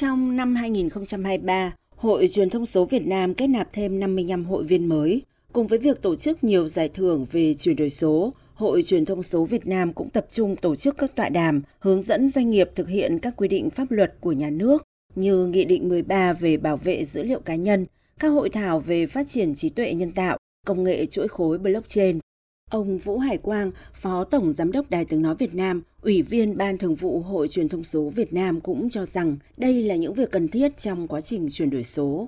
Trong năm 2023, Hội Truyền thông số Việt Nam kết nạp thêm 55 hội viên mới. Cùng với việc tổ chức nhiều giải thưởng về chuyển đổi số, Hội Truyền thông số Việt Nam cũng tập trung tổ chức các tọa đàm hướng dẫn doanh nghiệp thực hiện các quy định pháp luật của nhà nước như Nghị định 13 về bảo vệ dữ liệu cá nhân, các hội thảo về phát triển trí tuệ nhân tạo, công nghệ chuỗi khối blockchain. Ông Vũ Hải Quang, Phó Tổng Giám đốc Đài Tiếng Nói Việt Nam, Ủy viên Ban Thường vụ Hội Truyền thông số Việt Nam cũng cho rằng đây là những việc cần thiết trong quá trình chuyển đổi số.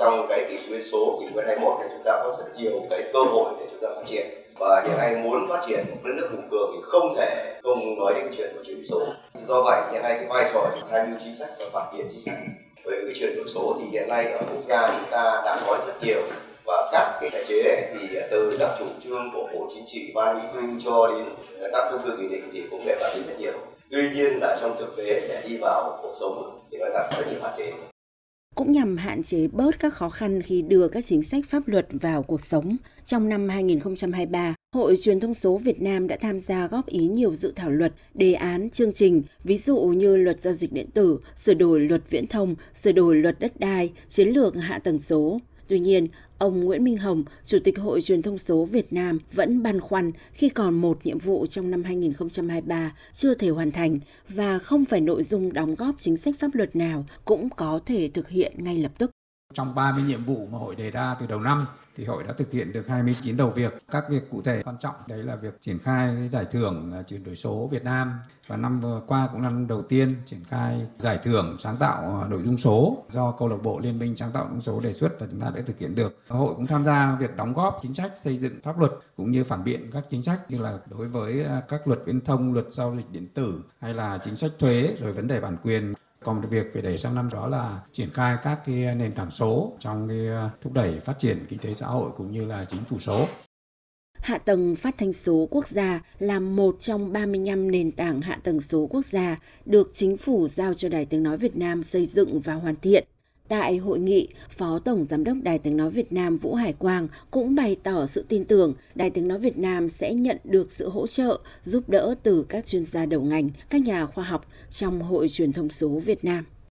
Trong cái kỷ nguyên số, kỷ nguyên 21 này chúng ta có rất nhiều cái cơ hội để chúng ta phát triển và hiện nay muốn phát triển một đất nước hùng cường thì không thể không nói đến cái chuyện của chuyển đổi số. Do vậy hiện nay cái vai trò chúng ta như chính sách và phản biện chính sách với cái chuyển đổi số thì hiện nay ở quốc gia chúng ta đang nói rất nhiều và các cái thể chế thì từ các chủ trương của bộ chính trị ban bí thư cho đến ờ, các thông tư nghị định thì cũng đề cập đến rất nhiều tuy nhiên là trong thực tế để đi vào cuộc sống thì vẫn gặp rất nhiều hạn chế cũng nhằm hạn chế bớt các khó khăn khi đưa các chính sách pháp luật vào cuộc sống. Trong năm 2023, Hội Truyền thông số Việt Nam đã tham gia góp ý nhiều dự thảo luật, đề án, chương trình, ví dụ như luật giao dịch điện tử, sửa đổi luật viễn thông, sửa đổi luật đất đai, chiến lược hạ tầng số. Tuy nhiên, ông Nguyễn Minh Hồng, Chủ tịch Hội Truyền thông số Việt Nam vẫn băn khoăn khi còn một nhiệm vụ trong năm 2023 chưa thể hoàn thành và không phải nội dung đóng góp chính sách pháp luật nào cũng có thể thực hiện ngay lập tức. Trong 30 nhiệm vụ mà hội đề ra từ đầu năm thì hội đã thực hiện được 29 đầu việc. Các việc cụ thể quan trọng đấy là việc triển khai giải thưởng à, chuyển đổi số Việt Nam và năm vừa qua cũng là năm đầu tiên triển khai giải thưởng sáng tạo à, nội dung số do câu lạc bộ Liên minh sáng tạo nội dung số đề xuất và chúng ta đã thực hiện được. Hội cũng tham gia việc đóng góp chính sách xây dựng pháp luật cũng như phản biện các chính sách như là đối với à, các luật viễn thông, luật giao dịch điện tử hay là chính sách thuế rồi vấn đề bản quyền còn một việc phải đẩy sang năm đó là triển khai các cái nền tảng số trong cái ờ, thúc đẩy phát triển kinh tế xã hội cũng như là chính phủ số. Hạ tầng phát thanh số quốc gia là một trong 35 nền tảng hạ tầng số quốc gia được chính phủ giao cho Đài Tiếng Nói Việt Nam xây dựng và hoàn thiện. Tại hội nghị, Phó Tổng Giám đốc Đài Tiếng Nói Việt Nam Vũ Hải Quang cũng bày tỏ sự tin tưởng Đài Tiếng Nói Việt Nam sẽ nhận được sự hỗ trợ, giúp đỡ từ các chuyên gia đầu ngành, các nhà khoa học trong Hội Truyền thông số Việt Nam.